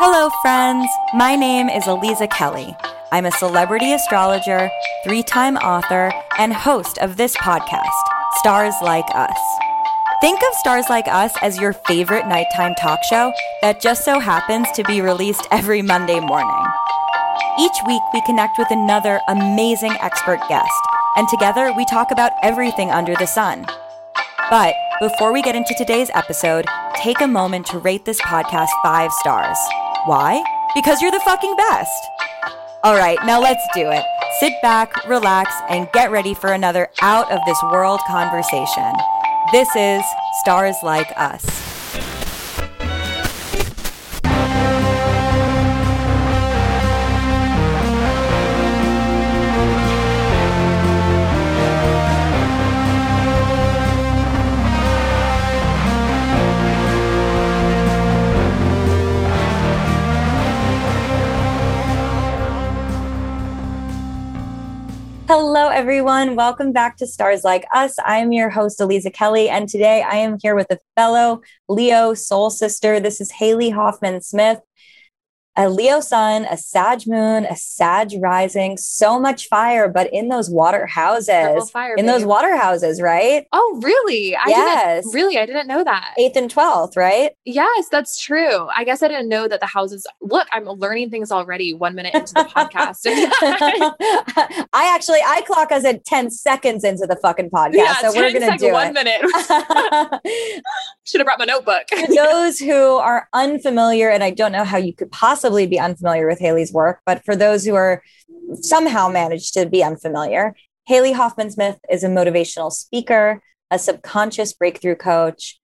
Hello, friends. My name is Aliza Kelly. I'm a celebrity astrologer, three time author, and host of this podcast, Stars Like Us. Think of Stars Like Us as your favorite nighttime talk show that just so happens to be released every Monday morning. Each week, we connect with another amazing expert guest, and together we talk about everything under the sun. But before we get into today's episode, take a moment to rate this podcast five stars. Why? Because you're the fucking best. All right, now let's do it. Sit back, relax, and get ready for another out of this world conversation. This is Stars Like Us. Everyone. Welcome back to Stars Like Us. I am your host, Aliza Kelly, and today I am here with a fellow Leo soul sister. This is Haley Hoffman Smith a Leo sun, a Sag moon, a Sag rising, so much fire, but in those water houses, fire, in babe. those water houses, right? Oh, really? I yes. Really? I didn't know that. Eighth and 12th, right? Yes, that's true. I guess I didn't know that the houses, look, I'm learning things already one minute into the podcast. I actually, I clock us at 10 seconds into the fucking podcast. Yeah, so we're going to do one it. minute. Should have brought my notebook. For those who are unfamiliar, and I don't know how you could possibly possibly be unfamiliar with Haley's work, but for those who are somehow managed to be unfamiliar, Haley Hoffman Smith is a motivational speaker, a subconscious breakthrough coach,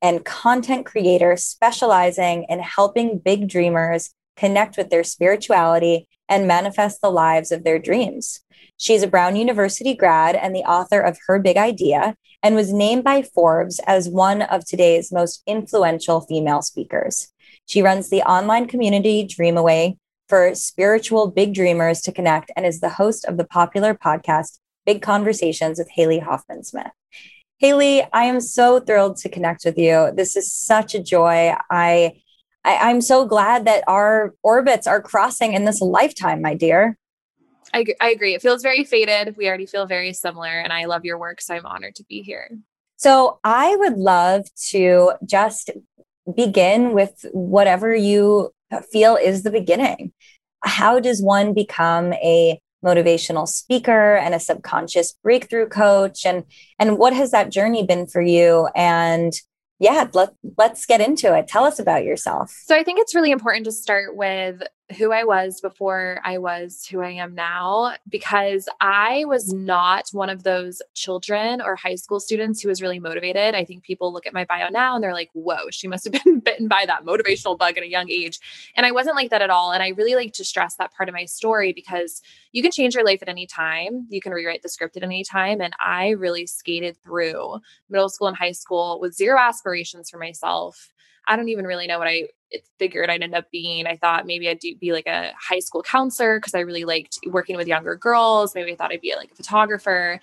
and content creator specializing in helping big dreamers connect with their spirituality and manifest the lives of their dreams. She's a Brown University grad and the author of Her Big Idea and was named by Forbes as one of today's most influential female speakers. She runs the online community Dreamaway for spiritual big dreamers to connect and is the host of the popular podcast Big Conversations with Haley Hoffman Smith. Haley, I am so thrilled to connect with you. This is such a joy. I, I am so glad that our orbits are crossing in this lifetime, my dear. I, I agree. It feels very faded. We already feel very similar, and I love your work, so I'm honored to be here. So, I would love to just begin with whatever you feel is the beginning. How does one become a motivational speaker and a subconscious breakthrough coach? And and what has that journey been for you? And yeah let, let's get into it. Tell us about yourself. So i think it's really important to start with who I was before I was who I am now because I was not one of those children or high school students who was really motivated. I think people look at my bio now and they're like, whoa, she must have been bitten by that motivational bug at a young age. And I wasn't like that at all. And I really like to stress that part of my story because you can change your life at any time. You can rewrite the script at any time. And I really skated through middle school and high school with zero aspirations for myself. I don't even really know what I figured I'd end up being. I thought maybe I'd do, be like a high school counselor because I really liked working with younger girls. Maybe I thought I'd be like a photographer.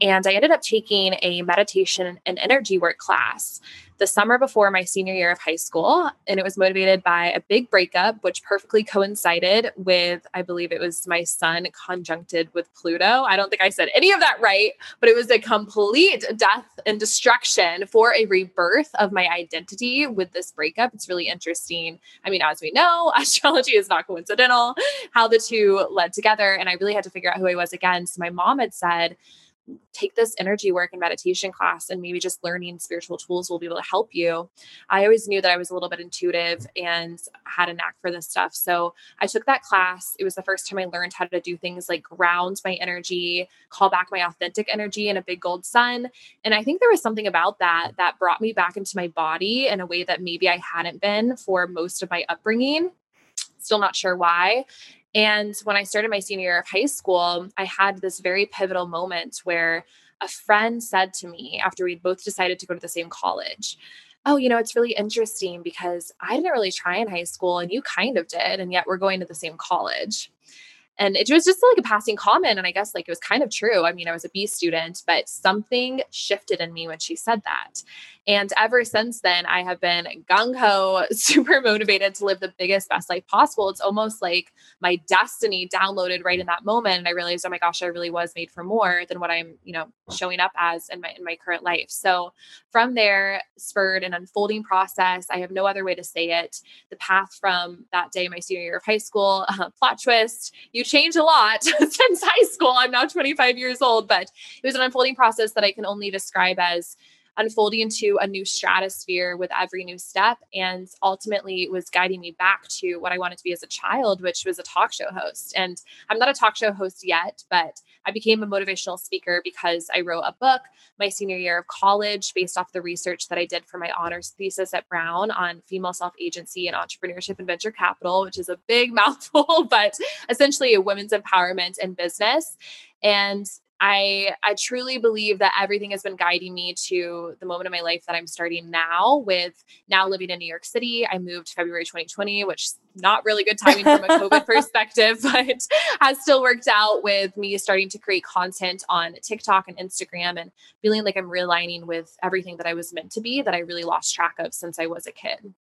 And I ended up taking a meditation and energy work class the summer before my senior year of high school. And it was motivated by a big breakup, which perfectly coincided with, I believe it was my sun conjuncted with Pluto. I don't think I said any of that right, but it was a complete death and destruction for a rebirth of my identity with this breakup. It's really interesting. I mean, as we know, astrology is not coincidental, how the two led together. And I really had to figure out who I was again. So my mom had said, take this energy work and meditation class and maybe just learning spiritual tools will be able to help you. I always knew that I was a little bit intuitive and had a knack for this stuff. So I took that class. It was the first time I learned how to do things like ground my energy, call back my authentic energy in a big gold sun. And I think there was something about that that brought me back into my body in a way that maybe I hadn't been for most of my upbringing still not sure why. And when I started my senior year of high school, I had this very pivotal moment where a friend said to me after we both decided to go to the same college, Oh, you know, it's really interesting because I didn't really try in high school and you kind of did. And yet we're going to the same college. And it was just like a passing comment and i guess like it was kind of true. I mean i was a b student but something shifted in me when she said that. And ever since then i have been gung-ho super motivated to live the biggest best life possible. It's almost like my destiny downloaded right in that moment and i realized oh my gosh i really was made for more than what i'm you know showing up as in my in my current life. So from there spurred an unfolding process. I have no other way to say it. The path from that day my senior year of high school uh, plot twist you changed a lot since high school. I'm now 25 years old, but it was an unfolding process that I can only describe as unfolding into a new stratosphere with every new step. And ultimately, was guiding me back to what I wanted to be as a child, which was a talk show host. And I'm not a talk show host yet, but I became a motivational speaker because I wrote a book my senior year of college based off the research that I did for my honors thesis at Brown on female self agency and entrepreneurship and venture capital, which is a big mouthful, but essentially a women's empowerment and business. And I I truly believe that everything has been guiding me to the moment of my life that I'm starting now with now living in New York City. I moved February 2020, which is not really good timing from a COVID perspective, but has still worked out with me starting to create content on TikTok and Instagram and feeling like I'm realigning with everything that I was meant to be that I really lost track of since I was a kid.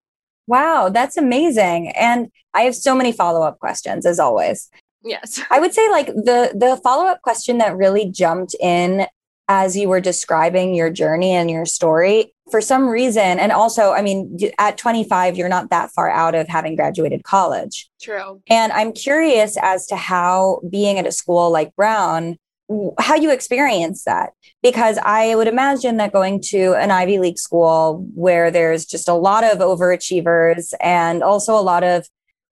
Wow, that's amazing. And I have so many follow up questions as always. Yes. I would say like the the follow-up question that really jumped in as you were describing your journey and your story for some reason and also I mean at 25 you're not that far out of having graduated college. True. And I'm curious as to how being at a school like Brown how you experience that because i would imagine that going to an ivy league school where there's just a lot of overachievers and also a lot of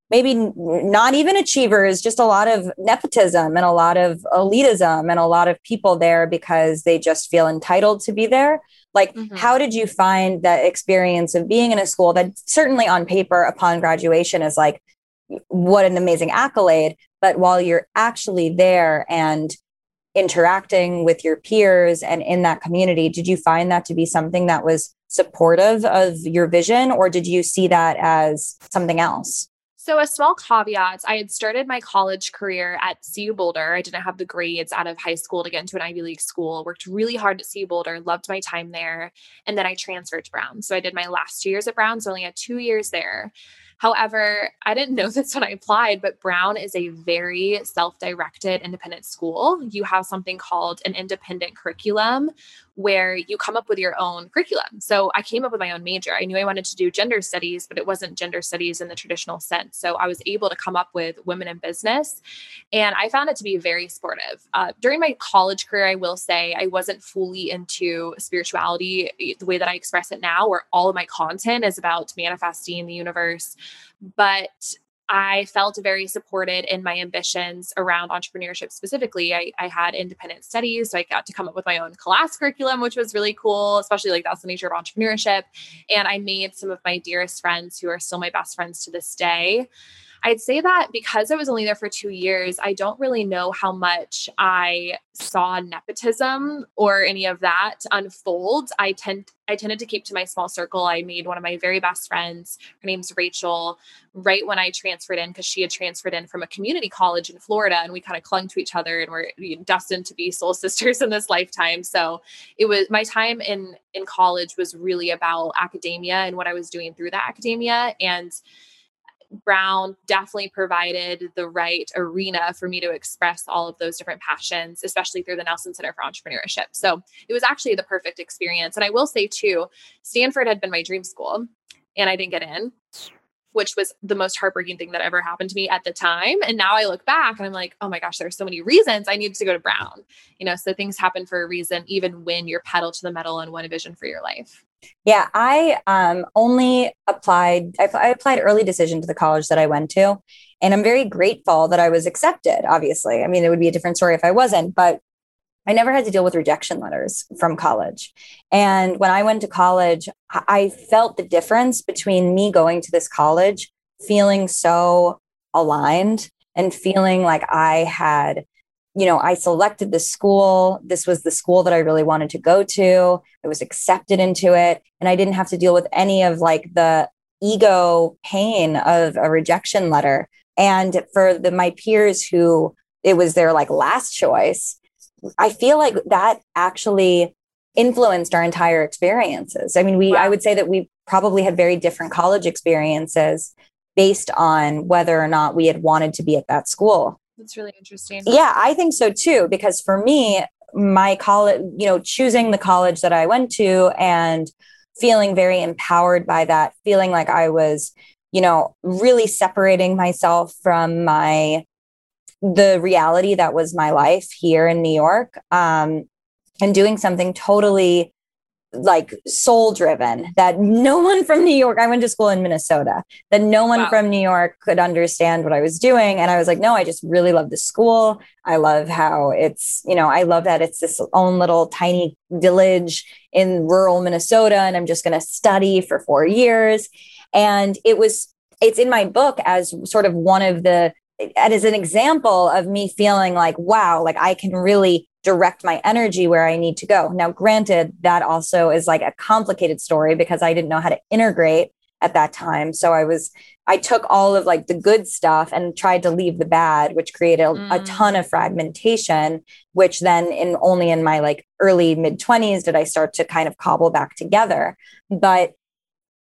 maybe not even achievers, just a lot of nepotism and a lot of elitism and a lot of people there because they just feel entitled to be there. Like, mm-hmm. how did you find that experience of being in a school that certainly on paper upon graduation is like, what an amazing accolade. But while you're actually there and interacting with your peers and in that community, did you find that to be something that was supportive of your vision, or did you see that as something else? So, a small caveat I had started my college career at CU Boulder. I didn't have the grades out of high school to get into an Ivy League school. Worked really hard at CU Boulder, loved my time there. And then I transferred to Brown. So, I did my last two years at Brown, so only had two years there. However, I didn't know this when I applied, but Brown is a very self directed independent school. You have something called an independent curriculum where you come up with your own curriculum. So I came up with my own major. I knew I wanted to do gender studies, but it wasn't gender studies in the traditional sense. So I was able to come up with women in business. And I found it to be very supportive. Uh, during my college career, I will say I wasn't fully into spirituality eh, the way that I express it now, where all of my content is about manifesting the universe. But I felt very supported in my ambitions around entrepreneurship specifically. I, I, had independent studies, so I got to come up with my own class curriculum, which was really cool, especially like that's the nature of entrepreneurship. And I made some of my dearest friends who are still my best friends to this day. I'd say that because I was only there for two years, I don't really know how much I saw nepotism or any of that unfold. I tend I tended to keep to my small circle. I made one of my very best friends. Her name's Rachel. Right when I transferred in, because she had transferred in from a community college in Florida, and we kind of clung to each other, and we're destined to be soul sisters in this lifetime. So it was my time in in college was really about academia and what I was doing through that academia and Brown definitely provided the right arena for me to express all of those different passions, especially through the Nelson Center for Entrepreneurship. So it was actually the perfect experience. And I will say, too, Stanford had been my dream school and I didn't get in, which was the most heartbreaking thing that ever happened to me at the time. And now I look back and I'm like, oh my gosh, there's so many reasons I needed to go to Brown. You know, so things happen for a reason, even when you're pedal to the metal and want a vision for your life. Yeah, I um, only applied, I, I applied early decision to the college that I went to. And I'm very grateful that I was accepted, obviously. I mean, it would be a different story if I wasn't, but I never had to deal with rejection letters from college. And when I went to college, I felt the difference between me going to this college feeling so aligned and feeling like I had you know, I selected the school. This was the school that I really wanted to go to. I was accepted into it. And I didn't have to deal with any of like the ego pain of a rejection letter. And for the my peers who it was their like last choice, I feel like that actually influenced our entire experiences. I mean, we wow. I would say that we probably had very different college experiences based on whether or not we had wanted to be at that school. That's really interesting. Yeah, I think so too because for me, my college, you know, choosing the college that I went to and feeling very empowered by that, feeling like I was, you know, really separating myself from my the reality that was my life here in New York um, and doing something totally like soul driven that no one from New York, I went to school in Minnesota, that no one wow. from New York could understand what I was doing. And I was like, no, I just really love the school. I love how it's, you know, I love that it's this own little tiny village in rural Minnesota. And I'm just going to study for four years. And it was, it's in my book as sort of one of the, as an example of me feeling like, wow, like I can really direct my energy where I need to go. Now, granted, that also is like a complicated story because I didn't know how to integrate at that time. So I was, I took all of like the good stuff and tried to leave the bad, which created mm. a ton of fragmentation, which then in only in my like early mid 20s did I start to kind of cobble back together. But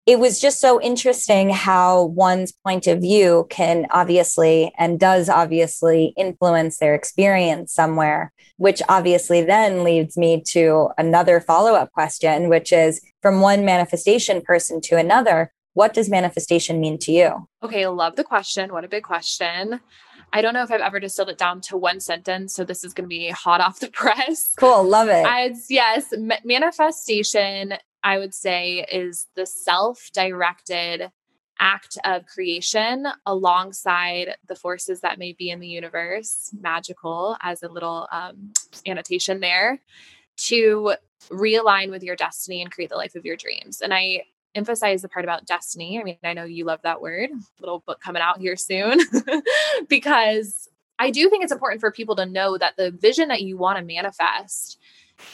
it was just so interesting how one's point of view can obviously and does obviously influence their experience somewhere, which obviously then leads me to another follow up question, which is from one manifestation person to another, what does manifestation mean to you? Okay, love the question. What a big question. I don't know if I've ever distilled it down to one sentence. So this is going to be hot off the press. Cool. Love it. I, yes. manifestation I would say, is the self directed act of creation alongside the forces that may be in the universe, magical as a little um, annotation there, to realign with your destiny and create the life of your dreams. And I emphasize the part about destiny. I mean, I know you love that word, little book coming out here soon, because I do think it's important for people to know that the vision that you want to manifest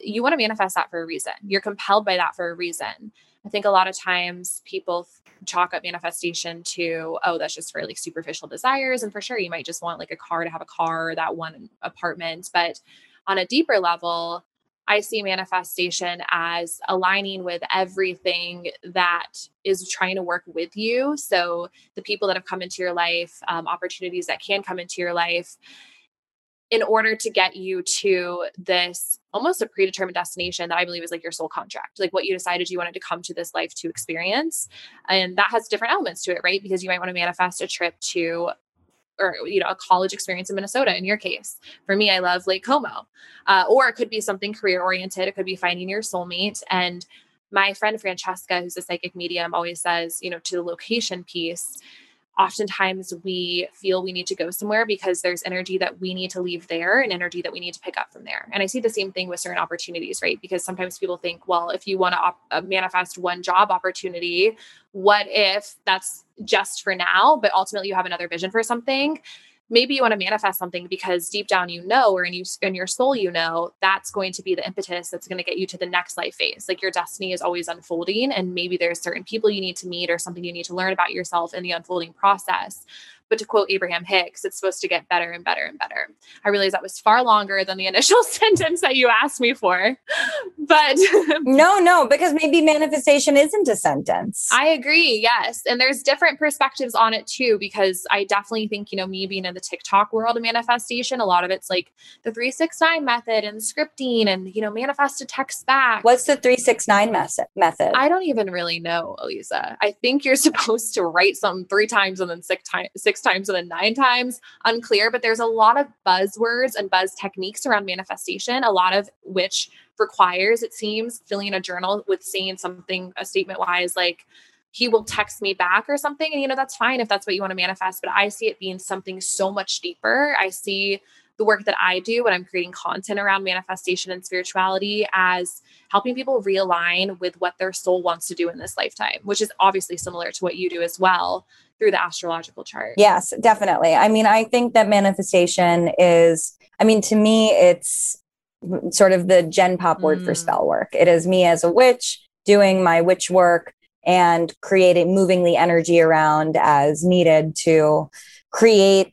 you want to manifest that for a reason. You're compelled by that for a reason. I think a lot of times people chalk up manifestation to, oh, that's just for like superficial desires. And for sure, you might just want like a car to have a car that one apartment. But on a deeper level, I see manifestation as aligning with everything that is trying to work with you. So, the people that have come into your life, um, opportunities that can come into your life, in order to get you to this almost a predetermined destination that I believe is like your soul contract, like what you decided you wanted to come to this life to experience. And that has different elements to it, right? Because you might want to manifest a trip to or you know a college experience in minnesota in your case for me i love lake como uh, or it could be something career oriented it could be finding your soulmate and my friend francesca who's a psychic medium always says you know to the location piece oftentimes we feel we need to go somewhere because there's energy that we need to leave there and energy that we need to pick up from there. And I see the same thing with certain opportunities, right? Because sometimes people think, well, if you want to op- uh, manifest one job opportunity, what if that's just for now, but ultimately you have another vision for something? Maybe you want to manifest something because deep down you know or in you in your soul you know that's going to be the impetus that's going to get you to the next life phase. Like your destiny is always unfolding and maybe there's certain people you need to meet or something you need to learn about yourself in the unfolding process but to quote Abraham Hicks, it's supposed to get better and better and better. I realized that was far longer than the initial sentence that you asked me for. But no, no, because maybe manifestation isn't a sentence. I agree. Yes. And there's different perspectives on it too, because I definitely think, you know, me being in the TikTok world of manifestation, a lot of it's like the 369 method and scripting and, you know, manifest a text back. What's the 369 method? I don't even really know, Aliza. I think you're supposed to write something three times and then six times, six times and then nine times, unclear. But there's a lot of buzzwords and buzz techniques around manifestation, a lot of which requires, it seems, filling a journal with saying something, a statement wise, like, he will text me back or something. And, you know, that's fine if that's what you want to manifest. But I see it being something so much deeper. I see the work that I do when I'm creating content around manifestation and spirituality as helping people realign with what their soul wants to do in this lifetime, which is obviously similar to what you do as well through the astrological chart. Yes, definitely. I mean, I think that manifestation is, I mean, to me, it's sort of the gen pop word mm. for spell work. It is me as a witch doing my witch work and creating, moving the energy around as needed to create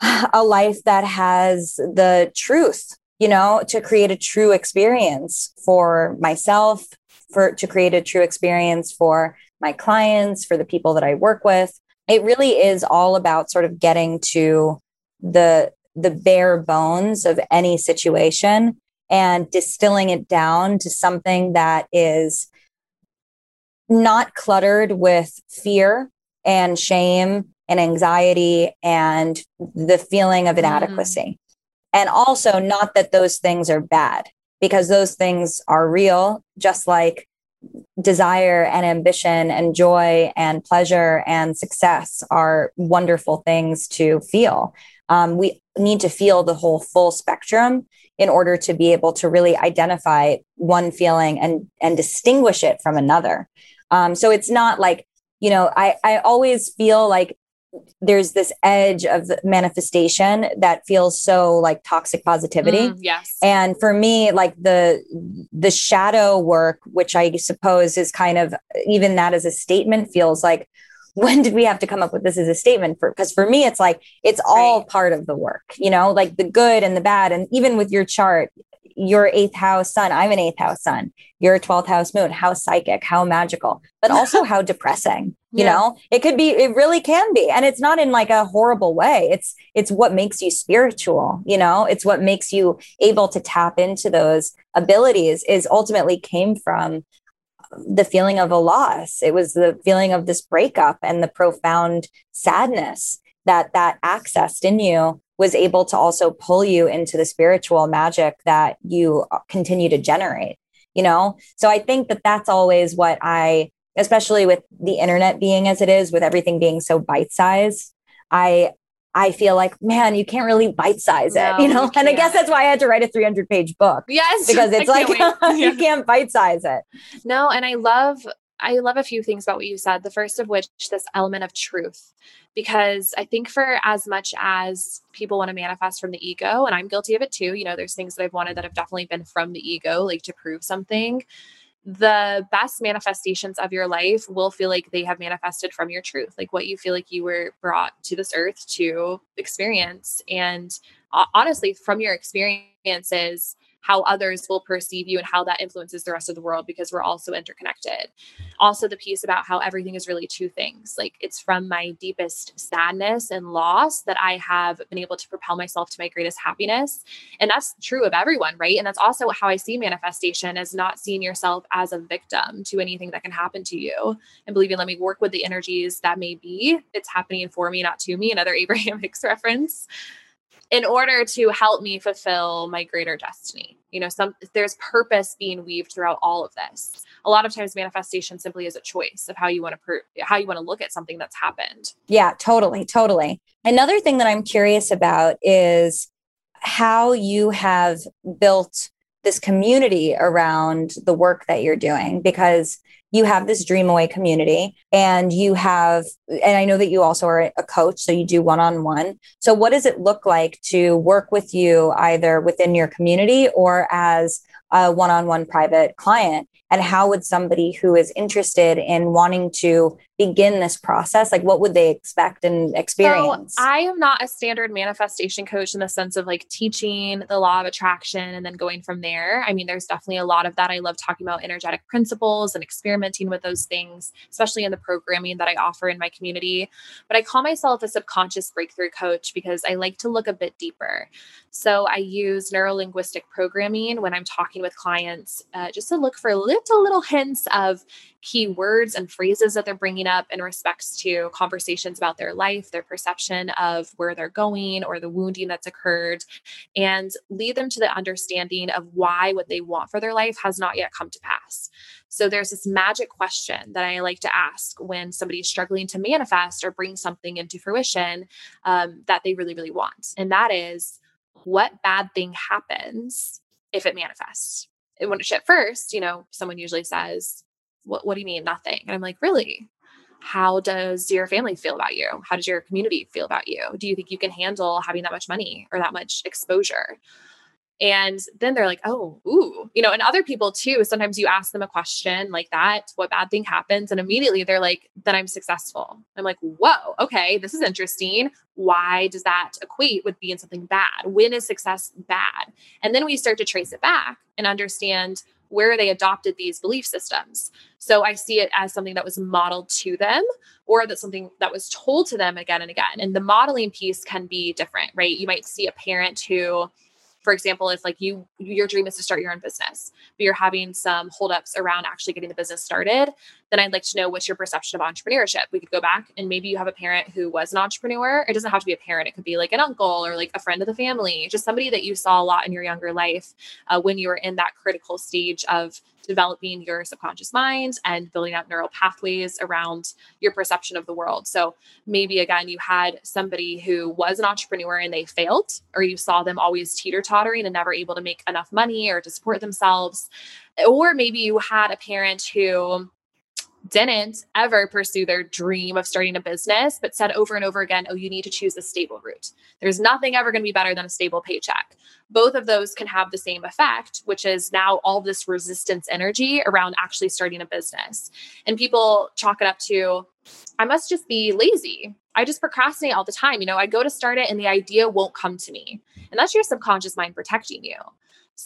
a life that has the truth, you know, to create a true experience for myself, for to create a true experience for my clients, for the people that I work with. It really is all about sort of getting to the the bare bones of any situation and distilling it down to something that is not cluttered with fear and shame and anxiety and the feeling of inadequacy. Mm. And also, not that those things are bad, because those things are real, just like desire and ambition and joy and pleasure and success are wonderful things to feel. Um, we need to feel the whole full spectrum in order to be able to really identify one feeling and and distinguish it from another. Um, so it's not like you know I I always feel like there's this edge of manifestation that feels so like toxic positivity. Mm, yes. And for me like the the shadow work which i suppose is kind of even that as a statement feels like when did we have to come up with this as a statement for because for me it's like it's all right. part of the work you know? Like the good and the bad and even with your chart your eighth house sun i'm an eighth house sun your 12th house moon how psychic how magical but also how depressing you yeah. know it could be it really can be and it's not in like a horrible way it's it's what makes you spiritual you know it's what makes you able to tap into those abilities is ultimately came from the feeling of a loss. It was the feeling of this breakup and the profound sadness that that accessed in you was able to also pull you into the spiritual magic that you uh, continue to generate you know so i think that that's always what i especially with the internet being as it is with everything being so bite sized i I feel like, man, you can't really bite size it, no, you know? You and I guess that's why I had to write a 300 page book. Yes. Because it's like, you can't bite size it. No. And I love, I love a few things about what you said. The first of which, this element of truth, because I think for as much as people want to manifest from the ego, and I'm guilty of it too, you know, there's things that I've wanted that have definitely been from the ego, like to prove something the best manifestations of your life will feel like they have manifested from your truth, like what you feel like you were brought to this earth to experience. And honestly, from your experiences, how others will perceive you and how that influences the rest of the world because we're also interconnected. Also, the piece about how everything is really two things. Like it's from my deepest sadness and loss that I have been able to propel myself to my greatest happiness. And that's true of everyone, right? And that's also how I see manifestation as not seeing yourself as a victim to anything that can happen to you and believing, let me work with the energies that may be. It's happening for me, not to me. Another Abraham Hicks reference in order to help me fulfill my greater destiny. You know some there's purpose being weaved throughout all of this. A lot of times manifestation simply is a choice of how you want to per- how you want to look at something that's happened. Yeah totally totally. Another thing that i'm curious about is how you have built this community around the work that you're doing because you have this dream away community and you have and i know that you also are a coach so you do one-on-one. So what does it look like to work with you either within your community or as a one-on-one private client? And how would somebody who is interested in wanting to begin this process like what would they expect and experience? So i am not a standard manifestation coach in the sense of like teaching the law of attraction and then going from there. I mean there's definitely a lot of that. I love talking about energetic principles and experimenting with those things especially in the programming that i offer in my community. But i call myself a subconscious breakthrough coach because i like to look a bit deeper. So i use neurolinguistic programming when i'm talking with clients uh, just to look for little little hints of key words and phrases that they're bringing up in respects to conversations about their life, their perception of where they're going or the wounding that's occurred, and lead them to the understanding of why what they want for their life has not yet come to pass. So there's this magic question that I like to ask when somebody's struggling to manifest or bring something into fruition um, that they really, really want. And that is, what bad thing happens if it manifests? And when at first, you know, someone usually says, what, what do you mean nothing? And I'm like, really? How does your family feel about you? How does your community feel about you? Do you think you can handle having that much money or that much exposure? And then they're like, oh, ooh, you know, and other people too. Sometimes you ask them a question like that, what bad thing happens? And immediately they're like, then I'm successful. I'm like, whoa, okay, this is interesting. Why does that equate with being something bad? When is success bad? And then we start to trace it back and understand where they adopted these belief systems. So I see it as something that was modeled to them or that something that was told to them again and again. And the modeling piece can be different, right? You might see a parent who for example, if like you your dream is to start your own business, but you're having some holdups around actually getting the business started, then I'd like to know what's your perception of entrepreneurship. We could go back and maybe you have a parent who was an entrepreneur. It doesn't have to be a parent; it could be like an uncle or like a friend of the family, just somebody that you saw a lot in your younger life uh, when you were in that critical stage of developing your subconscious mind and building out neural pathways around your perception of the world. So maybe again, you had somebody who was an entrepreneur and they failed, or you saw them always teeter tottering and never able to make enough money or to support themselves. Or maybe you had a parent who didn't ever pursue their dream of starting a business, but said over and over again, oh, you need to choose a stable route. There's nothing ever going to be better than a stable paycheck. Both of those can have the same effect, which is now all this resistance energy around actually starting a business. And people chalk it up to, I must just be lazy. I just procrastinate all the time. You know, I go to start it and the idea won't come to me. And that's your subconscious mind protecting you.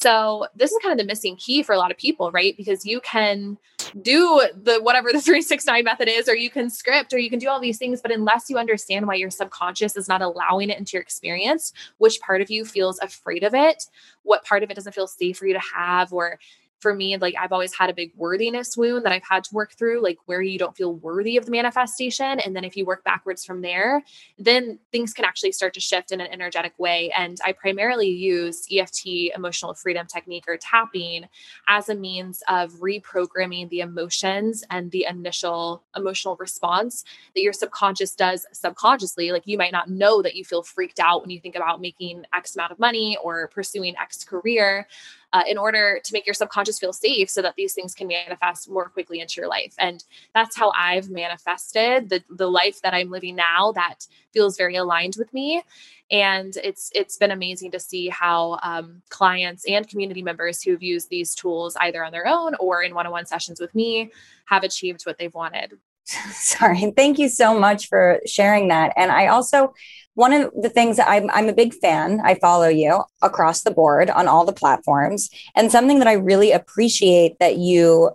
So this is kind of the missing key for a lot of people, right? Because you can do the whatever the 369 method is, or you can script, or you can do all these things, but unless you understand why your subconscious is not allowing it into your experience, which part of you feels afraid of it, what part of it doesn't feel safe for you to have, or for me, like I've always had a big worthiness wound that I've had to work through, like where you don't feel worthy of the manifestation. And then if you work backwards from there, then things can actually start to shift in an energetic way. And I primarily use EFT, emotional freedom technique, or tapping as a means of reprogramming the emotions and the initial emotional response that your subconscious does subconsciously. Like you might not know that you feel freaked out when you think about making X amount of money or pursuing X career uh, in order to make your subconscious feel safe so that these things can manifest more quickly into your life. And that's how I've manifested the, the life that I'm living now that feels very aligned with me. And it's it's been amazing to see how um, clients and community members who've used these tools either on their own or in one-on-one sessions with me have achieved what they've wanted. Sorry. Thank you so much for sharing that. And I also one of the things I'm, I'm a big fan, I follow you across the board on all the platforms. And something that I really appreciate that you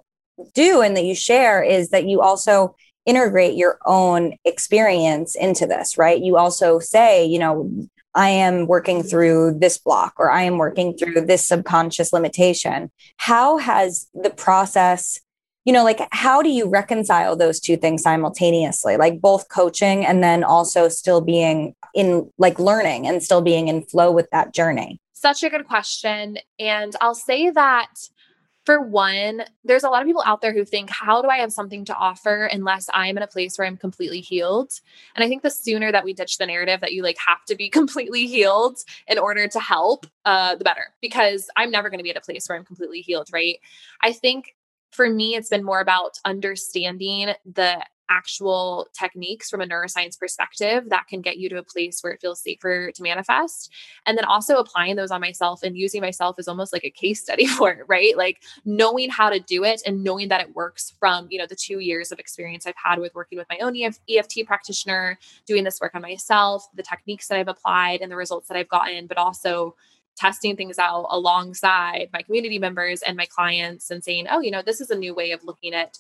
do and that you share is that you also integrate your own experience into this, right? You also say, you know, I am working through this block or I am working through this subconscious limitation. How has the process you know, like how do you reconcile those two things simultaneously? Like both coaching and then also still being in like learning and still being in flow with that journey? Such a good question. And I'll say that for one, there's a lot of people out there who think, how do I have something to offer unless I'm in a place where I'm completely healed? And I think the sooner that we ditch the narrative that you like have to be completely healed in order to help, uh, the better. Because I'm never going to be at a place where I'm completely healed, right? I think for me, it's been more about understanding the actual techniques from a neuroscience perspective that can get you to a place where it feels safer to manifest. And then also applying those on myself and using myself as almost like a case study for it, right? Like knowing how to do it and knowing that it works from, you know, the two years of experience I've had with working with my own EFT practitioner, doing this work on myself, the techniques that I've applied and the results that I've gotten, but also testing things out alongside my community members and my clients and saying, oh, you know, this is a new way of looking at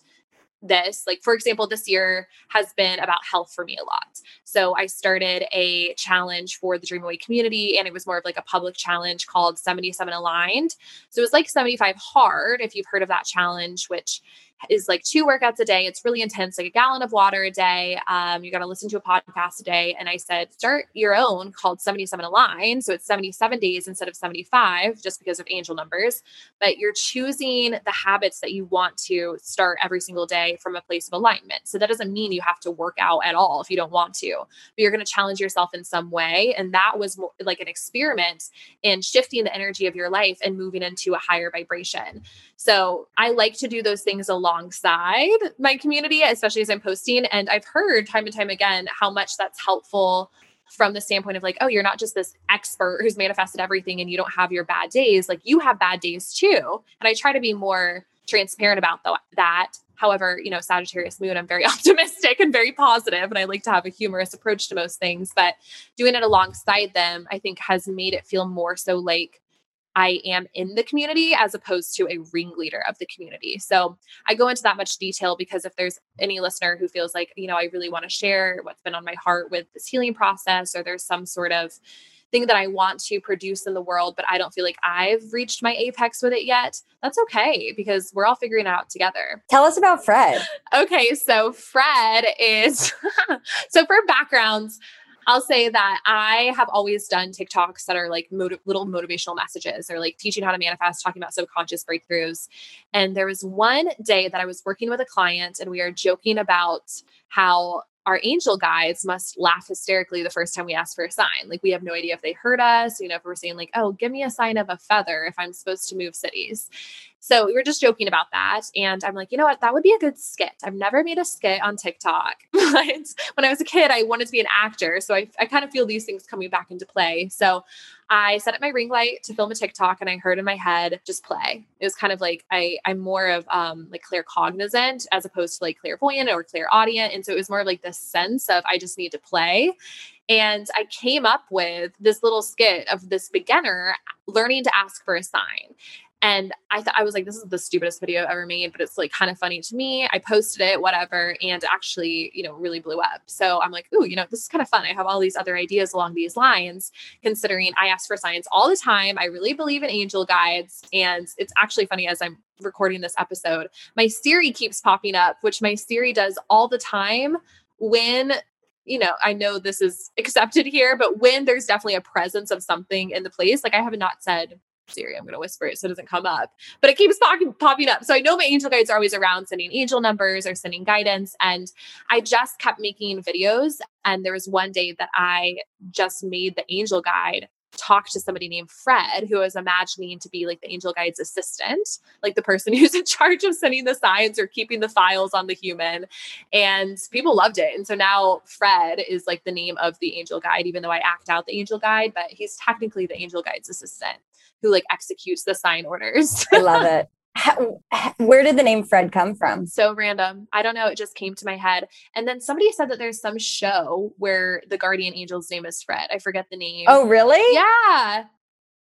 this. Like, for example, this year has been about health for me a lot. So I started a challenge for the Dream Away community, and it was more of like a public challenge called 77 Aligned. So it was like 75 Hard, if you've heard of that challenge, which is like two workouts a day. It's really intense, like a gallon of water a day. Um, you got to listen to a podcast a day. And I said, start your own called 77 Align. So it's 77 days instead of 75, just because of angel numbers. But you're choosing the habits that you want to start every single day from a place of alignment. So that doesn't mean you have to work out at all if you don't want to, but you're going to challenge yourself in some way. And that was more like an experiment in shifting the energy of your life and moving into a higher vibration. So I like to do those things alongside my community, especially as I'm posting. And I've heard time and time again how much that's helpful from the standpoint of like, oh, you're not just this expert who's manifested everything and you don't have your bad days. Like you have bad days too. And I try to be more transparent about the, that. However, you know, Sagittarius moon, I'm very optimistic and very positive, and I like to have a humorous approach to most things. But doing it alongside them, I think, has made it feel more so like I am in the community as opposed to a ringleader of the community. So I go into that much detail because if there's any listener who feels like, you know, I really want to share what's been on my heart with this healing process, or there's some sort of thing that I want to produce in the world, but I don't feel like I've reached my apex with it yet, that's okay because we're all figuring it out together. Tell us about Fred. Okay, so Fred is so for backgrounds, I'll say that I have always done TikToks that are like motiv- little motivational messages or like teaching how to manifest, talking about subconscious breakthroughs. And there was one day that I was working with a client and we are joking about how our angel guides must laugh hysterically the first time we ask for a sign. Like we have no idea if they heard us, you know, if we're saying like, "Oh, give me a sign of a feather if I'm supposed to move cities." So we were just joking about that. And I'm like, you know what? That would be a good skit. I've never made a skit on TikTok. but when I was a kid, I wanted to be an actor. So I, I kind of feel these things coming back into play. So I set up my ring light to film a TikTok and I heard in my head, just play. It was kind of like I, I'm more of um like claircognizant as opposed to like clairvoyant or clear clairaudient. And so it was more of like this sense of I just need to play. And I came up with this little skit of this beginner learning to ask for a sign. And I thought I was like, this is the stupidest video I've ever made, but it's like kind of funny to me. I posted it, whatever, and actually, you know, really blew up. So I'm like, ooh, you know, this is kind of fun. I have all these other ideas along these lines, considering I ask for science all the time. I really believe in angel guides. And it's actually funny as I'm recording this episode, my Siri keeps popping up, which my Siri does all the time when you know, I know this is accepted here, but when there's definitely a presence of something in the place, like I have not said Siri. I'm going to whisper it so it doesn't come up, but it keeps popping, popping up. So I know my angel guides are always around sending angel numbers or sending guidance. And I just kept making videos. And there was one day that I just made the angel guide talk to somebody named Fred, who I was imagining to be like the angel guide's assistant, like the person who's in charge of sending the signs or keeping the files on the human. And people loved it. And so now Fred is like the name of the angel guide, even though I act out the angel guide, but he's technically the angel guide's assistant who like executes the sign orders. I love it. How, where did the name Fred come from? So random. I don't know. It just came to my head. And then somebody said that there's some show where the guardian angel's name is Fred. I forget the name. Oh, really? Yeah.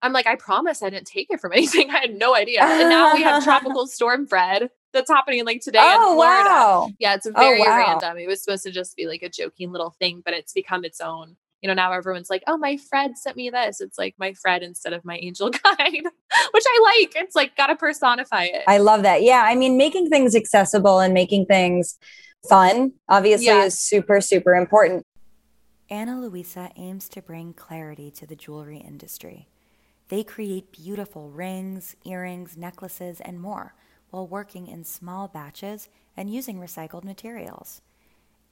I'm like, I promise I didn't take it from anything. I had no idea. And now we have tropical storm Fred that's happening like today oh, in Florida. Wow. Yeah, it's oh, very oh, wow. random. It was supposed to just be like a joking little thing, but it's become its own you know, now everyone's like, oh, my Fred sent me this. It's like my Fred instead of my angel guide, which I like. It's like, got to personify it. I love that. Yeah. I mean, making things accessible and making things fun, obviously, yeah. is super, super important. Ana Luisa aims to bring clarity to the jewelry industry. They create beautiful rings, earrings, necklaces, and more while working in small batches and using recycled materials.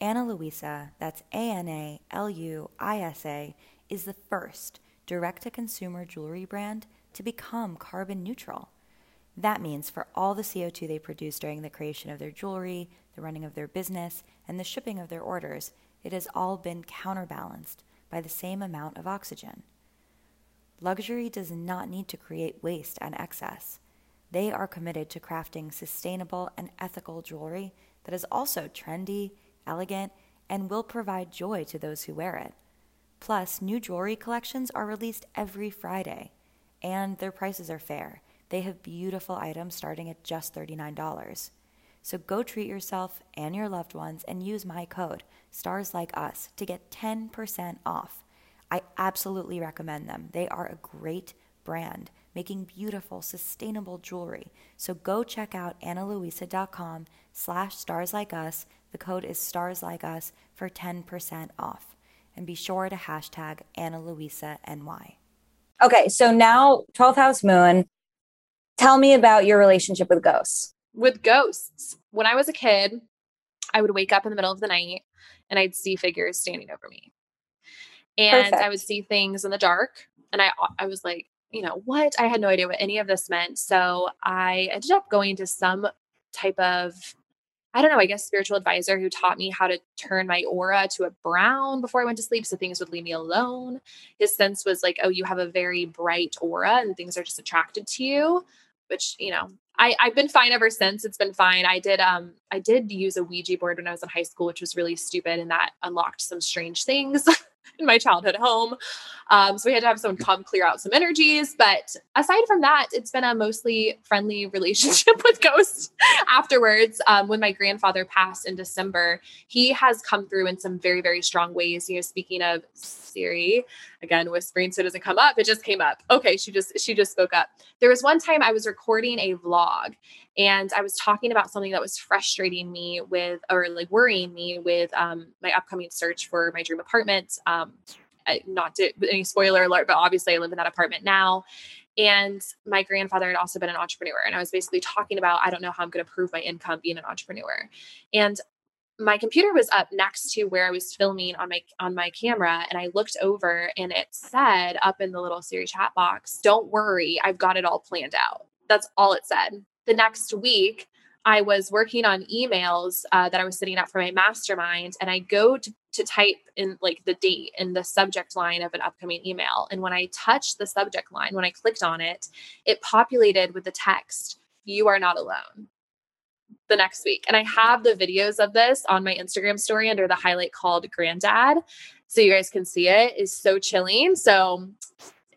Ana Luisa, that's A N A L U I S A, is the first direct to consumer jewelry brand to become carbon neutral. That means for all the CO2 they produce during the creation of their jewelry, the running of their business, and the shipping of their orders, it has all been counterbalanced by the same amount of oxygen. Luxury does not need to create waste and excess. They are committed to crafting sustainable and ethical jewelry that is also trendy, elegant, and will provide joy to those who wear it. Plus, new jewelry collections are released every Friday, and their prices are fair. They have beautiful items starting at just $39. So go treat yourself and your loved ones and use my code, Stars Like Us, to get 10% off. I absolutely recommend them. They are a great brand making beautiful, sustainable jewelry. So go check out analuisa.com slash stars like us the code is stars like us for 10% off. And be sure to hashtag Ana Luisa NY. Okay, so now 12th house moon. Tell me about your relationship with ghosts. With ghosts. When I was a kid, I would wake up in the middle of the night and I'd see figures standing over me. And Perfect. I would see things in the dark. And I I was like, you know, what? I had no idea what any of this meant. So I ended up going to some type of I don't know, I guess spiritual advisor who taught me how to turn my aura to a brown before I went to sleep so things would leave me alone. His sense was like, oh, you have a very bright aura and things are just attracted to you, which, you know, I, I've been fine ever since. It's been fine. I did um I did use a Ouija board when I was in high school, which was really stupid and that unlocked some strange things. in my childhood home. Um, so we had to have someone come clear out some energies. But aside from that, it's been a mostly friendly relationship with ghosts afterwards. Um, when my grandfather passed in December, he has come through in some very, very strong ways. You know, speaking of Siri, again, whispering so it doesn't come up, it just came up. Okay, she just she just spoke up. There was one time I was recording a vlog and I was talking about something that was frustrating me with or like worrying me with um, my upcoming search for my dream apartment. Um, not to, any spoiler alert, but obviously I live in that apartment now. And my grandfather had also been an entrepreneur. And I was basically talking about, I don't know how I'm going to prove my income being an entrepreneur. And my computer was up next to where I was filming on my on my camera and I looked over and it said up in the little Siri chat box, "Don't worry, I've got it all planned out." That's all it said. The next week, I was working on emails uh, that I was sitting out for my mastermind, and I go to, to type in like the date in the subject line of an upcoming email. And when I touched the subject line, when I clicked on it, it populated with the text, You are not alone the next week. And I have the videos of this on my Instagram story under the highlight called Granddad. So you guys can see it is so chilling. So,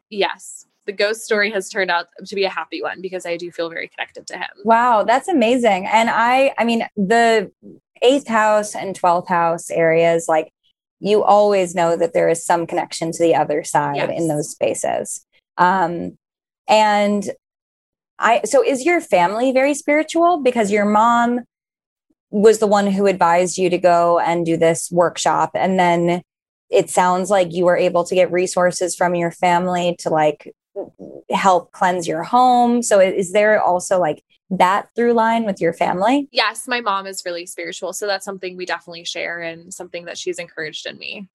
yes, the ghost story has turned out to be a happy one because I do feel very connected to him. Wow, that's amazing. And I I mean the 8th house and 12th house areas like you always know that there is some connection to the other side yes. in those spaces. Um and I so is your family very spiritual because your mom was the one who advised you to go and do this workshop and then it sounds like you were able to get resources from your family to like help cleanse your home. So is there also like that through line with your family? Yes, my mom is really spiritual. So that's something we definitely share and something that she's encouraged in me.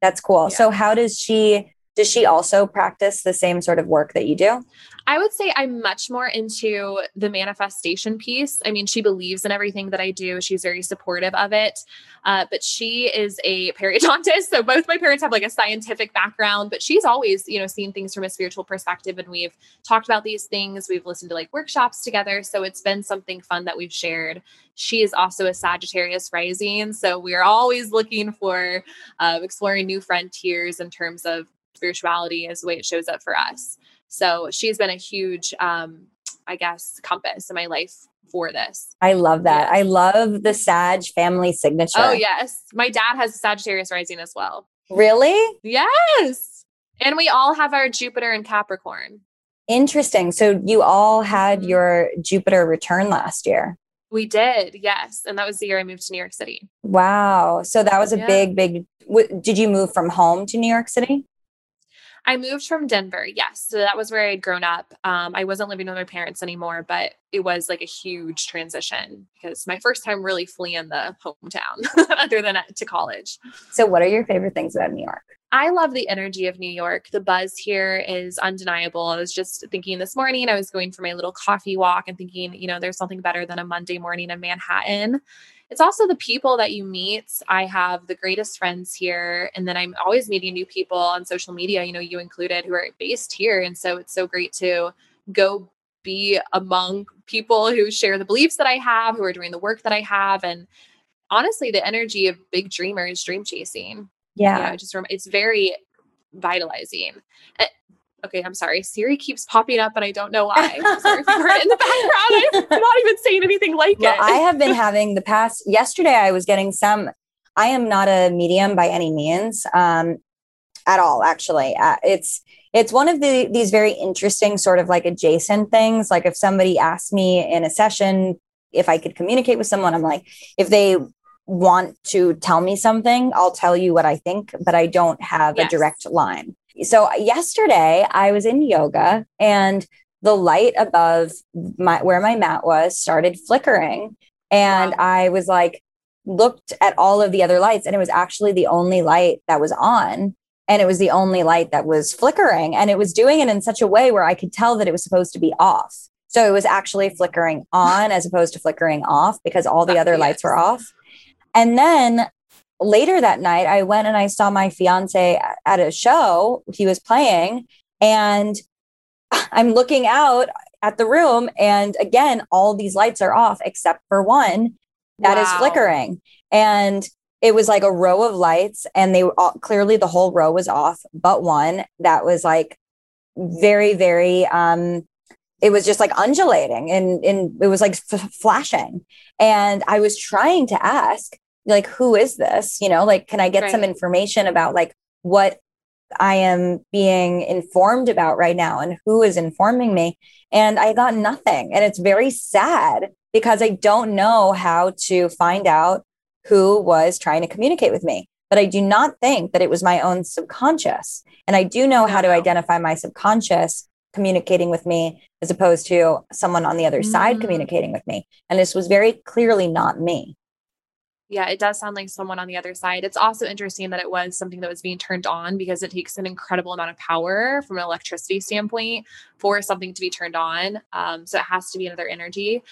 That's cool. Yeah. So how does she does she also practice the same sort of work that you do? I would say I'm much more into the manifestation piece. I mean, she believes in everything that I do. She's very supportive of it. Uh, but she is a periodontist. So both my parents have like a scientific background, but she's always, you know, seen things from a spiritual perspective. And we've talked about these things. We've listened to like workshops together. So it's been something fun that we've shared. She is also a Sagittarius rising. So we are always looking for uh, exploring new frontiers in terms of spirituality is the way it shows up for us. So she's been a huge, um, I guess, compass in my life for this. I love that. I love the Sag family signature. Oh, yes. My dad has Sagittarius rising as well. Really? Yes. And we all have our Jupiter and Capricorn. Interesting. So you all had mm-hmm. your Jupiter return last year. We did, yes. And that was the year I moved to New York City. Wow. So that was a yeah. big, big. W- did you move from home to New York City? I moved from Denver. Yes. So that was where I'd grown up. Um, I wasn't living with my parents anymore, but it was like a huge transition because my first time really fleeing the hometown other than to college. So, what are your favorite things about New York? I love the energy of New York. The buzz here is undeniable. I was just thinking this morning, I was going for my little coffee walk and thinking, you know, there's something better than a Monday morning in Manhattan it's also the people that you meet. I have the greatest friends here. And then I'm always meeting new people on social media, you know, you included, who are based here. And so it's so great to go be among people who share the beliefs that I have, who are doing the work that I have. And honestly, the energy of big dreamers, dream chasing. Yeah. You know, just it's very vitalizing. Okay, I'm sorry. Siri keeps popping up and I don't know why. I'm sorry if you heard it in the background. I'm not even saying anything like well, it. I have been having the past, yesterday, I was getting some. I am not a medium by any means um, at all, actually. Uh, it's, it's one of the these very interesting sort of like adjacent things. Like if somebody asked me in a session if I could communicate with someone, I'm like, if they want to tell me something, I'll tell you what I think, but I don't have yes. a direct line. So yesterday I was in yoga and the light above my where my mat was started flickering and wow. I was like looked at all of the other lights and it was actually the only light that was on and it was the only light that was flickering and it was doing it in such a way where I could tell that it was supposed to be off. So it was actually flickering on as opposed to flickering off because all the other Yes. lights were off. And then later that night, I went and I saw my fiance at a show he was playing. And I'm looking out at the room. And again, all these lights are off except for one that is Wow. flickering. And it was like a row of lights, and they all, clearly the whole row was off, but one that was like very, very, um, it was just like undulating and, and it was like f- flashing. And I was trying to ask, like, who is this? You know, like, can I get some information about like what I am being informed about right now and who is informing me? And I got nothing. And it's very sad because I don't know how to find out who was trying to communicate with me. But I do not think that it was my own subconscious. And I do know how to identify my subconscious communicating with me as opposed to someone on the other side Mm. communicating with me. And this was very clearly not me. Yeah, it does sound like someone on the other side. It's also interesting that it was something that was being turned on because it takes an incredible amount of power from an electricity standpoint for something to be turned on. Um, so it has to be another energy.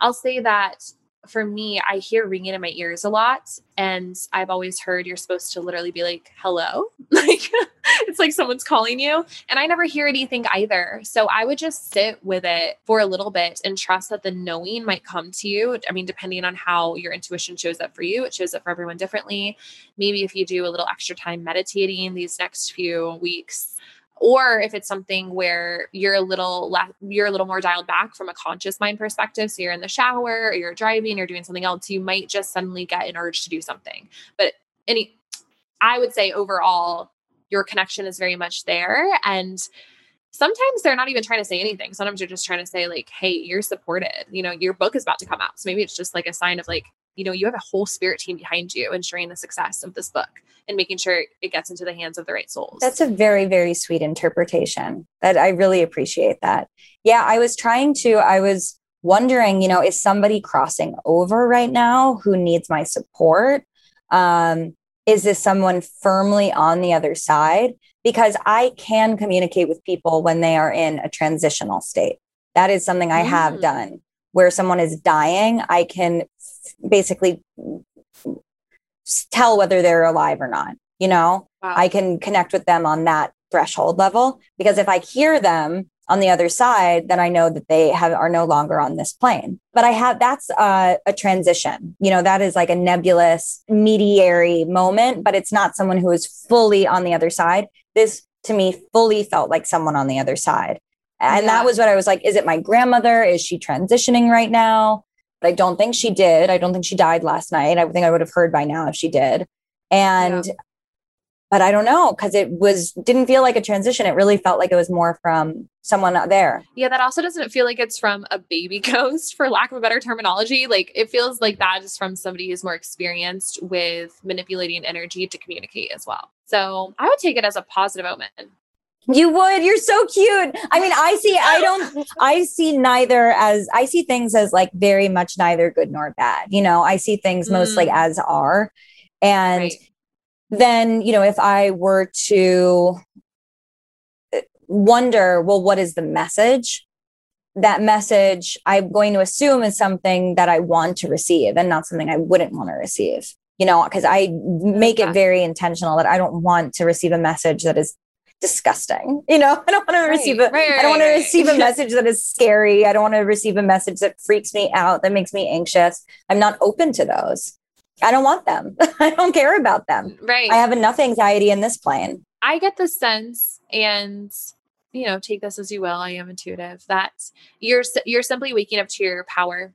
I'll say that for me, I hear ringing in my ears a lot. And I've always heard you're supposed to literally be like, hello. Like it's like someone's calling you. And I never hear anything either. So I would just sit with it for a little bit and trust that the knowing might come to you. I mean, depending on how your intuition shows up for you, it shows up for everyone differently. Maybe if you do a little extra time meditating these next few weeks, or if it's something where you're a little less you're a little more dialed back from a conscious mind perspective. So you're in the shower or you're driving or doing something else you might just suddenly get an urge to do something. But any i would say overall your connection is very much there. And sometimes they're not even trying to say anything. Sometimes they're just trying to say like hey you're supported. You know your book is about to come out. So maybe it's just like a sign of like you know you have a whole spirit team behind you ensuring the success of this book and making sure it gets into the hands of the right souls That's a very, very sweet interpretation. That I really appreciate that. Yeah, I was trying to, I was wondering, you know, is somebody crossing over right now who needs my support? Um, is this someone firmly on the other side? Because I can communicate with people when they are in a transitional state. That is something I have Mm. done. Where someone is dying, I can basically tell whether they're alive or not. You know, wow. I can connect with them on that threshold level because if I hear them on the other side, then I know that they have are no longer on this plane. But I have that's uh, a transition. You know, that is like a nebulous mediary moment, but it's not someone who is fully on the other side. This to me fully felt like someone on the other side. And Yeah. that was what I was like, is it my grandmother? Is she transitioning right now? But I don't think she did. I don't think she died last night. I think I would have heard by now if she did. And but I don't know because it was didn't feel like a transition. It really felt like it was more from someone out there. Yeah, that also doesn't feel like it's from a baby ghost, for lack of a better terminology. Like it feels like that is from somebody who's more experienced with manipulating energy to communicate as well. So I would take it as a positive omen. You would. You're so cute. I mean, I see. I don't. I see neither as. I see things as like very much neither good nor bad. You know, I see things mostly Mm. as are, and Right. then you know, if I were to uh, wonder, well, what is the message? That message, I'm going to assume is something that I want to receive, and not something I wouldn't want to receive. You know, because I make it very intentional that I don't want to receive a message that is disgusting. You know, I don't want to receive a. Right, right, I don't want to right, right. receive a message that is scary. I don't want to receive a message that freaks me out, that makes me anxious. I'm not open to those. I don't want them. I don't care about them. Right. I have enough anxiety in this plane. I get the sense, and you know, take this as you will. I am intuitive that you're you're simply waking up to your power,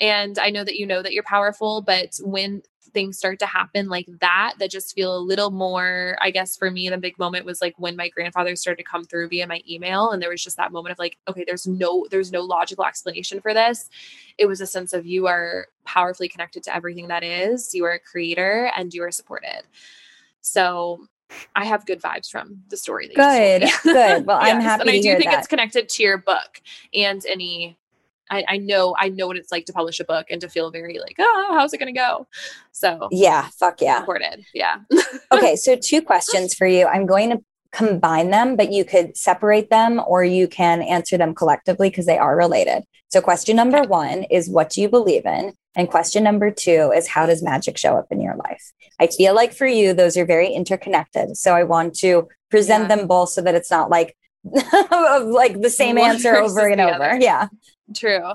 and I know that you know that you're powerful. But when things start to happen like that, that just feel a little more. I guess for me, the big moment was like when my grandfather started to come through via my email, and there was just that moment of like, okay, there's no there's no logical explanation for this. It was a sense of you are powerfully connected to everything that is. You are a creator, and you are supported. So I have good vibes from the story. That Good, good. Well, I'm Yes, happy and I do think that. it's connected to your book and any. I, I know I know what it's like to publish a book and to feel very like, oh, how's it going to go? So Yeah, fuck yeah. supported, yeah. Okay, so two questions for you. I'm going to combine them, but you could separate them or you can answer them collectively because they are related. So, question number one is what do you believe in? And question number two is how does magic show up in your life? I feel like for you, those are very interconnected. So, I want to present yeah. them both so that it's not like, like the same one answer over and over. Other. Yeah. True.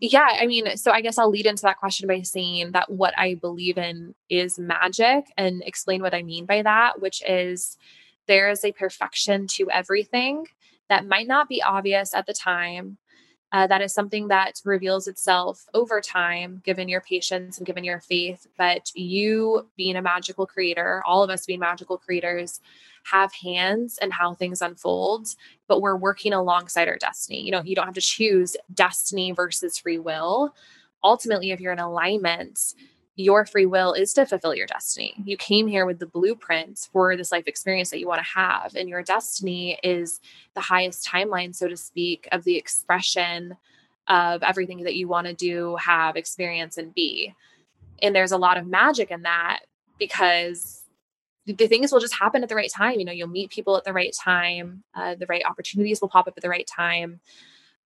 Yeah. I mean, so I guess I'll lead into that question by saying that what I believe in is magic and explain what I mean by that, which is there is a perfection to everything that might not be obvious at the time. Uh, that is something that reveals itself over time, given your patience and given your faith. But you, being a magical creator, all of us being magical creators, have hands and how things unfold, but we're working alongside our destiny. You know, you don't have to choose destiny versus free will. Ultimately, if you're in alignment, your free will is to fulfill your destiny. You came here with the blueprint for this life experience that you want to have. And your destiny is the highest timeline, so to speak, of the expression of everything that you want to do, have, experience, and be. And there's a lot of magic in that because the things will just happen at the right time. You know, you'll meet people at the right time, uh, the right opportunities will pop up at the right time.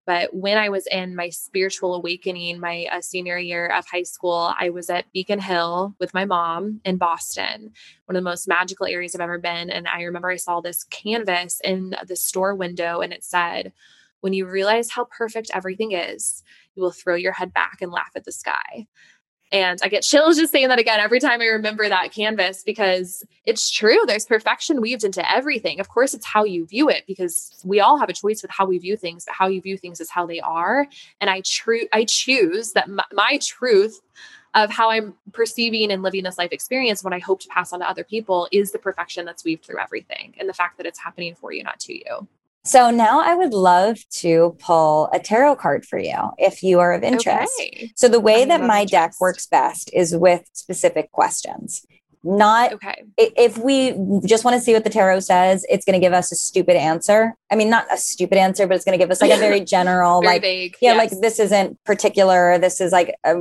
But when I was in my spiritual awakening, my uh, senior year of high school, I was at Beacon Hill with my mom in Boston, one of the most magical areas I've ever been. And I remember I saw this canvas in the store window and it said, When you realize how perfect everything is, you will throw your head back and laugh at the sky. And I get chills just saying that again every time I remember that canvas because it's true. There's perfection weaved into everything. Of course, it's how you view it because we all have a choice with how we view things, but how you view things is how they are. And I true I choose that my, my truth of how I'm perceiving and living this life experience, what I hope to pass on to other people is the perfection that's weaved through everything and the fact that it's happening for you, not to you. So now I would love to pull a tarot card for you if you are of interest. Okay. So the way that my interest. deck works best is with specific questions. Not okay. If we just want to see what the tarot says, it's going to give us a stupid answer. I mean, not a stupid answer, but it's going to give us like a very general, very like, vague, yeah, yes. like this isn't particular. This is like a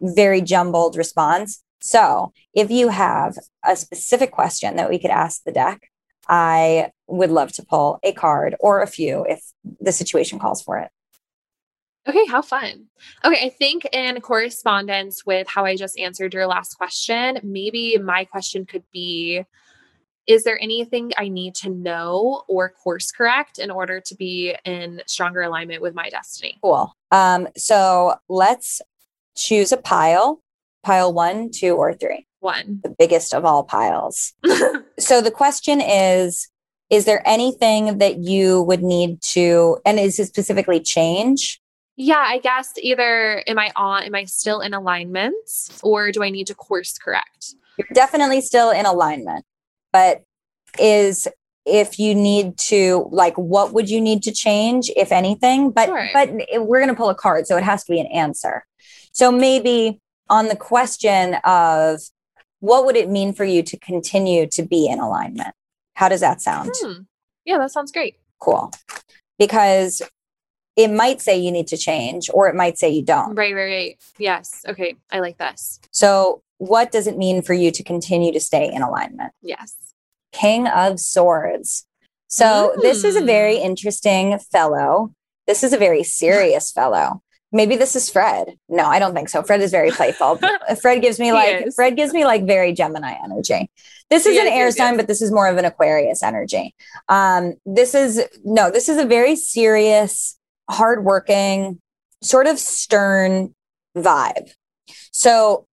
very jumbled response. So if you have a specific question that we could ask the deck, I would love to pull a card or a few if the situation calls for it. Okay, how fun. Okay, I think in correspondence with how I just answered your last question, maybe my question could be Is there anything I need to know or course correct in order to be in stronger alignment with my destiny? Cool. Um, so let's choose a pile pile one, two, or three one. The biggest of all piles. so the question is Is there anything that you would need to, and is it specifically change? Yeah, I guess either am I on, am I still in alignment or do I need to course correct? You're definitely still in alignment, but is if you need to like what would you need to change if anything but sure. but we're going to pull a card so it has to be an answer so maybe on the question of what would it mean for you to continue to be in alignment? How does that sound? Hmm. Yeah, that sounds great. Cool. Because it might say you need to change or it might say you don't. Right, right, right. Yes. Okay. I like this. So, what does it mean for you to continue to stay in alignment? Yes. King of Swords. So, mm. this is a very hmm. interesting fellow. This is a very serious fellow maybe this is Fred. No, I don't think so. Fred is very playful. Fred gives me like. Fred gives me like very Gemini energy. This is an air sign, but this is more of an Aquarius energy. Um, this is no, this is a very serious, hardworking, sort of stern vibe. So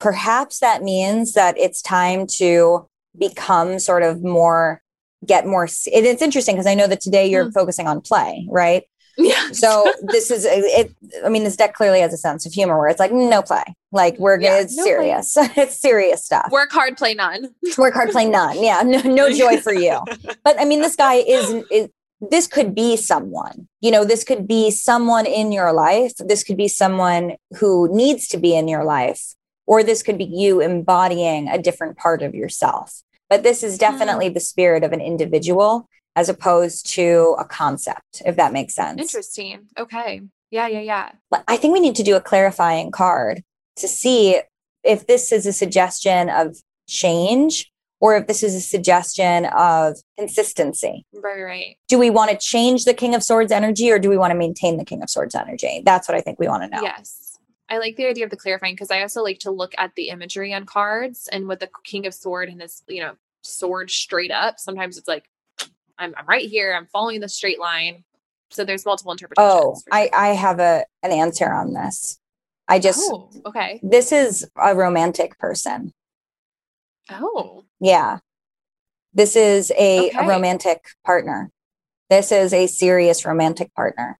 perhaps that means that it's time to become sort of more get more it's interesting because i know that today you're mm. focusing on play right yeah. So this is it. I mean, this deck clearly has a sense of humor where it's like no play, like we're yeah, it's no serious. it's serious stuff. Work hard, play none. Work hard, play none. Yeah, no, no joy for you. But I mean, this guy is, is this could be someone. You know, this could be someone in your life. This could be someone who needs to be in your life, or this could be you embodying a different part of yourself. But this is definitely mm. the spirit of an individual as opposed to a concept, if that makes sense. Interesting. Okay. Yeah, yeah, yeah. I think we need to do a clarifying card to see if this is a suggestion of change or if this is a suggestion of consistency. Right, right. Do we want to change the King of Swords energy or do we want to maintain the King of Swords energy? That's what I think we want to know. Yes. I like the idea of the clarifying because I also like to look at the imagery on cards and with the King of Sword and his, you know, sword straight up. Sometimes it's like, I'm, I'm right here. I'm following the straight line. So there's multiple interpretations. Oh, I, I have a an answer on this. I just oh, okay. This is a romantic person. Oh. Yeah. This is a, okay. a romantic partner. This is a serious romantic partner.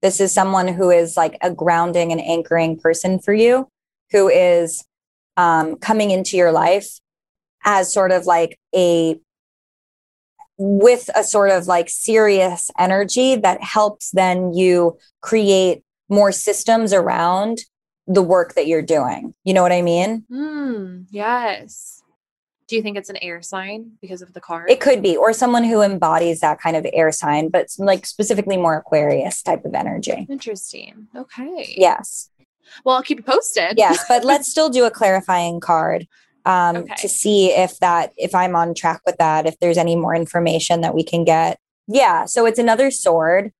This is someone who is like a grounding and anchoring person for you, who is um, coming into your life as sort of like a with a sort of like serious energy that helps then you create more systems around the work that you're doing. You know what I mean? Mm, yes. Do you think it's an air sign because of the card? It could be, or someone who embodies that kind of air sign, but like specifically more Aquarius type of energy. Interesting. Okay. Yes. Well, I'll keep you posted. yes, but let's still do a clarifying card um, okay. to see if that if I'm on track with that. If there's any more information that we can get. Yeah. So it's another sword.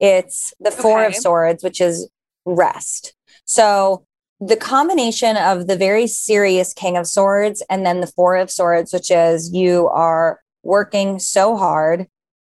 It's the four okay. of swords, which is rest. So the combination of the very serious King of Swords and then the Four of Swords, which is you are working so hard,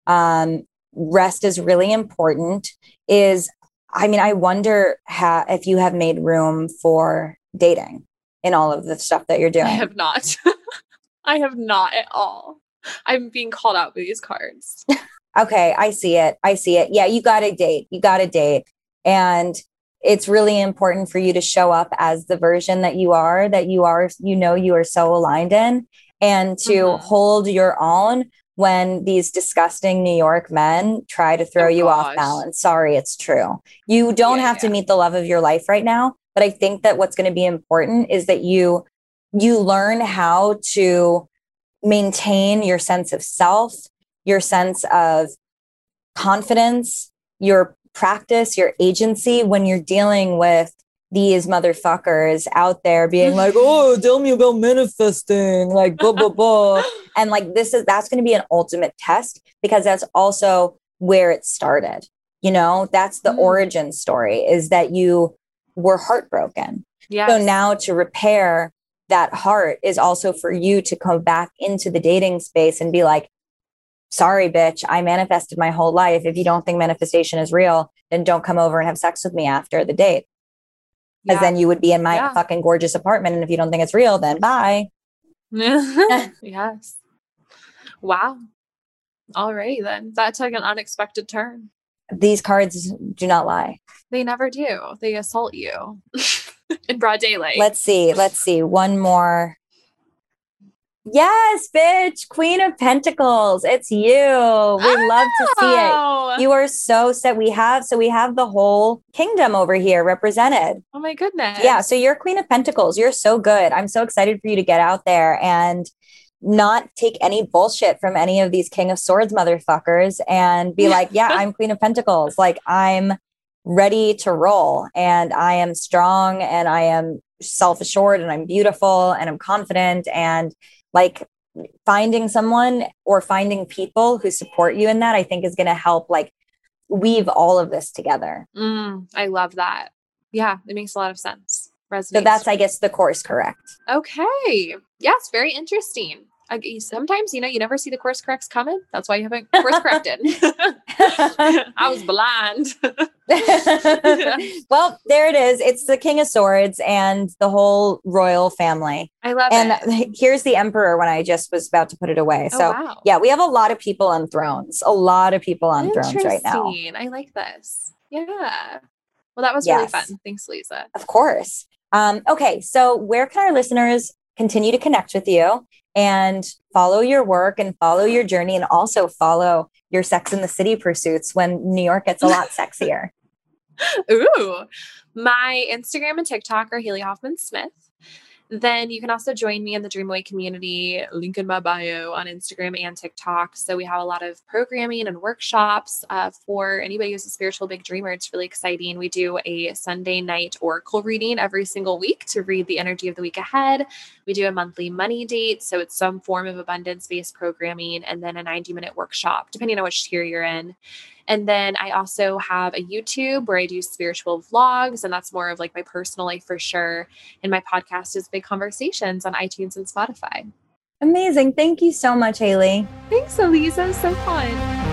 um, rest is really important. Is I mean, I wonder how if you have made room for dating in all of the stuff that you're doing. I have not. I have not at all. I'm being called out with these cards. okay, I see it. I see it. Yeah, you got a date. You got a date. And it's really important for you to show up as the version that you are, that you are, you know, you are so aligned in, and to mm-hmm. hold your own when these disgusting New York men try to throw oh, you gosh. off balance. Sorry, it's true. You don't yeah, have yeah. to meet the love of your life right now, but I think that what's going to be important is that you you learn how to maintain your sense of self, your sense of confidence, your practice your agency when you're dealing with these motherfuckers out there being like, oh, tell me about manifesting, like blah, blah, blah. and like this is that's going to be an ultimate test because that's also where it started. You know, that's the mm. origin story is that you were heartbroken. Yeah. So now to repair that heart is also for you to come back into the dating space and be like, sorry, bitch, I manifested my whole life. If you don't think manifestation is real, then don't come over and have sex with me after the date. Because yeah. then you would be in my yeah. fucking gorgeous apartment. And if you don't think it's real, then bye. yes. Wow. All right, then. That took an unexpected turn. These cards do not lie. They never do. They assault you in broad daylight. Let's see. Let's see. One more Yes, bitch, Queen of Pentacles. It's you. We oh. love to see it. Oh. You are so set. We have so we have the whole kingdom over here represented. Oh my goodness. Yeah, so you're Queen of Pentacles. You're so good. I'm so excited for you to get out there and not take any bullshit from any of these King of Swords motherfuckers and be like, yeah, I'm Queen of Pentacles. Like I'm ready to roll and I am strong and I am self assured and I'm beautiful and I'm confident and like finding someone or finding people who support you in that i think is going to help like weave all of this together. Mm, i love that. Yeah it makes a lot of sense. Resonates so that's i guess the course correct? Okay. Yes very interesting sometimes you know you never see the course corrects coming. That's why you haven't course corrected. I was blind. Well there it is. It's the king of swords and the whole royal family. I love and it. And here's the emperor when i just was about to put it away. Oh, so wow. yeah we have a lot of people on thrones. A lot of people on thrones right now. I like this. Yeah. Well that was yes. really fun. Thanks lisa of course. Um, okay so where can our listeners continue to connect with you and follow your work and follow your journey and also follow your sex in the city pursuits when New York gets a lot sexier. Ooh, my Instagram and TikTok are Haley Hoffman Smith. Then you can also join me in the Dreamaway community, link in my bio on Instagram and TikTok. So we have a lot of programming and workshops uh, for anybody who's a spiritual big dreamer. It's really exciting. We do a Sunday night oracle reading every single week to read the energy of the week ahead. We do a monthly money date. So it's some form of abundance based programming and then a 90 minute workshop, depending on which tier you're in. And then I also have a YouTube where I do spiritual vlogs, and that's more of like my personal life for sure. And my podcast is Big Conversations on iTunes and Spotify. Amazing. Thank you so much, Haley. Thanks, Aliza. So fun.